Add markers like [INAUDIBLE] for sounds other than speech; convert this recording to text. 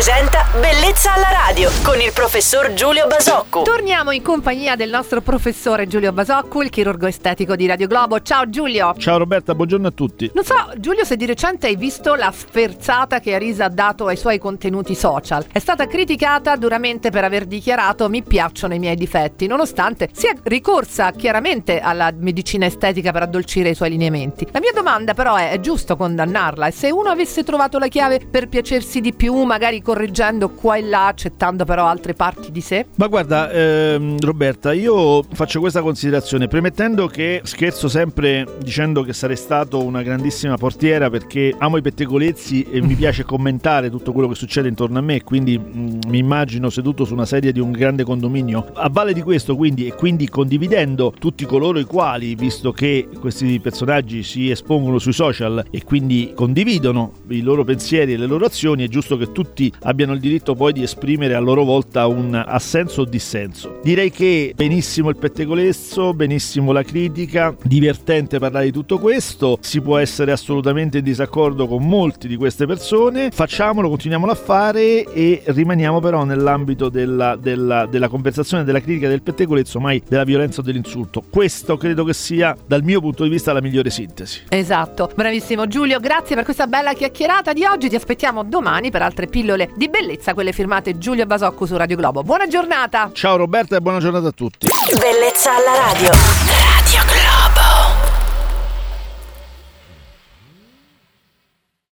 presenta Bellezza alla radio con il professor Giulio Basocco. Torniamo in compagnia del nostro professore Giulio Basocco, il chirurgo estetico di Radio Globo. Ciao Giulio. Ciao Roberta, buongiorno a tutti. Non so, Giulio, se di recente hai visto la sferzata che Arisa ha dato ai suoi contenuti social. È stata criticata duramente per aver dichiarato mi piacciono i miei difetti, nonostante sia ricorsa chiaramente alla medicina estetica per addolcire i suoi lineamenti. La mia domanda però è, è giusto condannarla? E se uno avesse trovato la chiave per piacersi di più, magari correggendo qua e là, accettando però altre parti di sé? Ma guarda, ehm, Roberta, io faccio questa considerazione, premettendo che scherzo sempre dicendo che sarei stato una grandissima portiera perché amo i pettegolezzi e mi [LAUGHS] piace commentare tutto quello che succede intorno a me, quindi mh, mi immagino seduto su una sedia di un grande condominio. A valle di questo, quindi, e quindi condividendo tutti coloro i quali, visto che questi personaggi si espongono sui social e quindi condividono i loro pensieri e le loro azioni, è giusto che tutti abbiano il diritto poi di esprimere a loro volta un assenso o dissenso. Direi che benissimo il pettegolezzo, benissimo la critica, divertente parlare di tutto questo, si può essere assolutamente in disaccordo con molti di queste persone, facciamolo, continuiamolo a fare e rimaniamo però nell'ambito della, della, della conversazione, della critica del pettegolezzo, mai della violenza o dell'insulto. Questo credo che sia dal mio punto di vista la migliore sintesi. Esatto, bravissimo Giulio, grazie per questa bella chiacchierata di oggi, ti aspettiamo domani per altre pillole di bellezza, quelle firmate Giulio Basocco su Radio Globo. Buona giornata! Ciao Roberta e buona giornata a tutti. Bellezza alla radio.